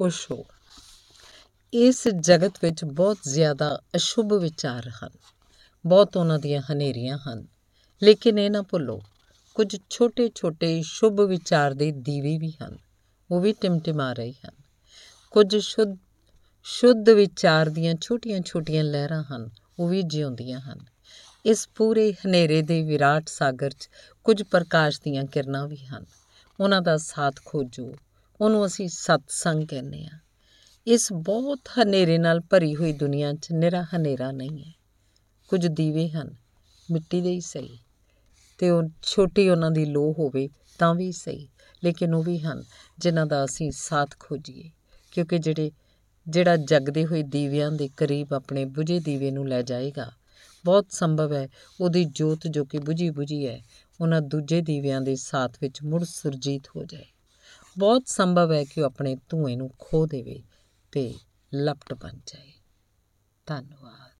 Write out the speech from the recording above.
ਓਸ਼ੋ ਇਸ ਜਗਤ ਵਿੱਚ ਬਹੁਤ ਜ਼ਿਆਦਾ ਅਸ਼ੁਭ ਵਿਚਾਰ ਹਨ। ਬਹੁਤ ਉਹਨਾਂ ਦੀਆਂ ਹਨੇਰੀਆਂ ਹਨ। ਲੇਕਿਨ ਇਹ ਨਾ ਭੁੱਲੋ, ਕੁਝ ਛੋਟੇ ਛੋਟੇ ਸ਼ੁਭ ਵਿਚਾਰ ਦੇ ਦੀਵੇ ਵੀ ਹਨ। ਉਹ ਵੀ ਟਿਮਟਿਮਾ ਰਹੇ ਹਨ। ਕੁਝ ਸ਼ੁੱਧ ਸ਼ੁੱਧ ਵਿਚਾਰ ਦੀਆਂ ਛੋਟੀਆਂ ਛੋਟੀਆਂ ਲਹਿਰਾਂ ਹਨ, ਉਹ ਵੀ ਜਿਉਂਦੀਆਂ ਹਨ। ਇਸ ਪੂਰੇ ਹਨੇਰੇ ਦੇ ਵਿਰਾਟ ਸਾਗਰ 'ਚ ਕੁਝ ਪ੍ਰਕਾਸ਼ ਦੀਆਂ ਕਿਰਨਾਂ ਵੀ ਹਨ। ਉਹਨਾਂ ਦਾ ਸਾਥ ਖੋਜੋ। ਉਹਨੂੰ ਅਸੀਂ ਸਤਸੰਗ ਕਹਿੰਦੇ ਆ ਇਸ ਬਹੁਤ ਹਨੇਰੇ ਨਾਲ ਭਰੀ ਹੋਈ ਦੁਨੀਆ 'ਚ ਨਿਰਾ ਹਨੇਰਾ ਨਹੀਂ ਹੈ। ਕੁਝ ਦੀਵੇ ਹਨ, ਮਿੱਟੀ ਦੇ ਹੀ ਸਹੀ। ਤੇ ਉਹ ਛੋਟੀ ਉਹਨਾਂ ਦੀ ਲੋ ਹੋਵੇ ਤਾਂ ਵੀ ਸਹੀ, ਲੇਕਿਨ ਉਹ ਵੀ ਹਨ ਜਿਨ੍ਹਾਂ ਦਾ ਅਸੀਂ ਸਾਥ ਖੋਜੀਏ। ਕਿਉਂਕਿ ਜਿਹੜੇ, ਜਿਹੜਾ ਜਗਦੇ ਹੋਏ ਦੀਵਿਆਂ ਦੇ ਕਰੀਬ ਆਪਣੇ ਬੁਝੇ ਦੀਵੇ ਨੂੰ ਲੈ ਜਾਏਗਾ, ਬਹੁਤ ਸੰਭਵ ਹੈ ਉਹਦੀ ਜੋਤ ਜੋ ਕਿ ਬੁਝੀ ਬੁਝੀ ਹੈ, ਉਹਨਾਂ ਦੂਜੇ ਦੀਵਿਆਂ ਦੇ ਸਾਥ ਵਿੱਚ ਮੁੜ ਸੁਰਜੀਤ ਹੋ ਜਾਏ। ਬਹੁਤ ਸੰਭਵ ਹੈ ਕਿ ਉਹ ਆਪਣੇ ਧੂਏ ਨੂੰ ਖੋ ਦੇਵੇ ਤੇ ਲਪਟ ਬਣ ਜਾਏ। ਧੰਨਵਾਦ।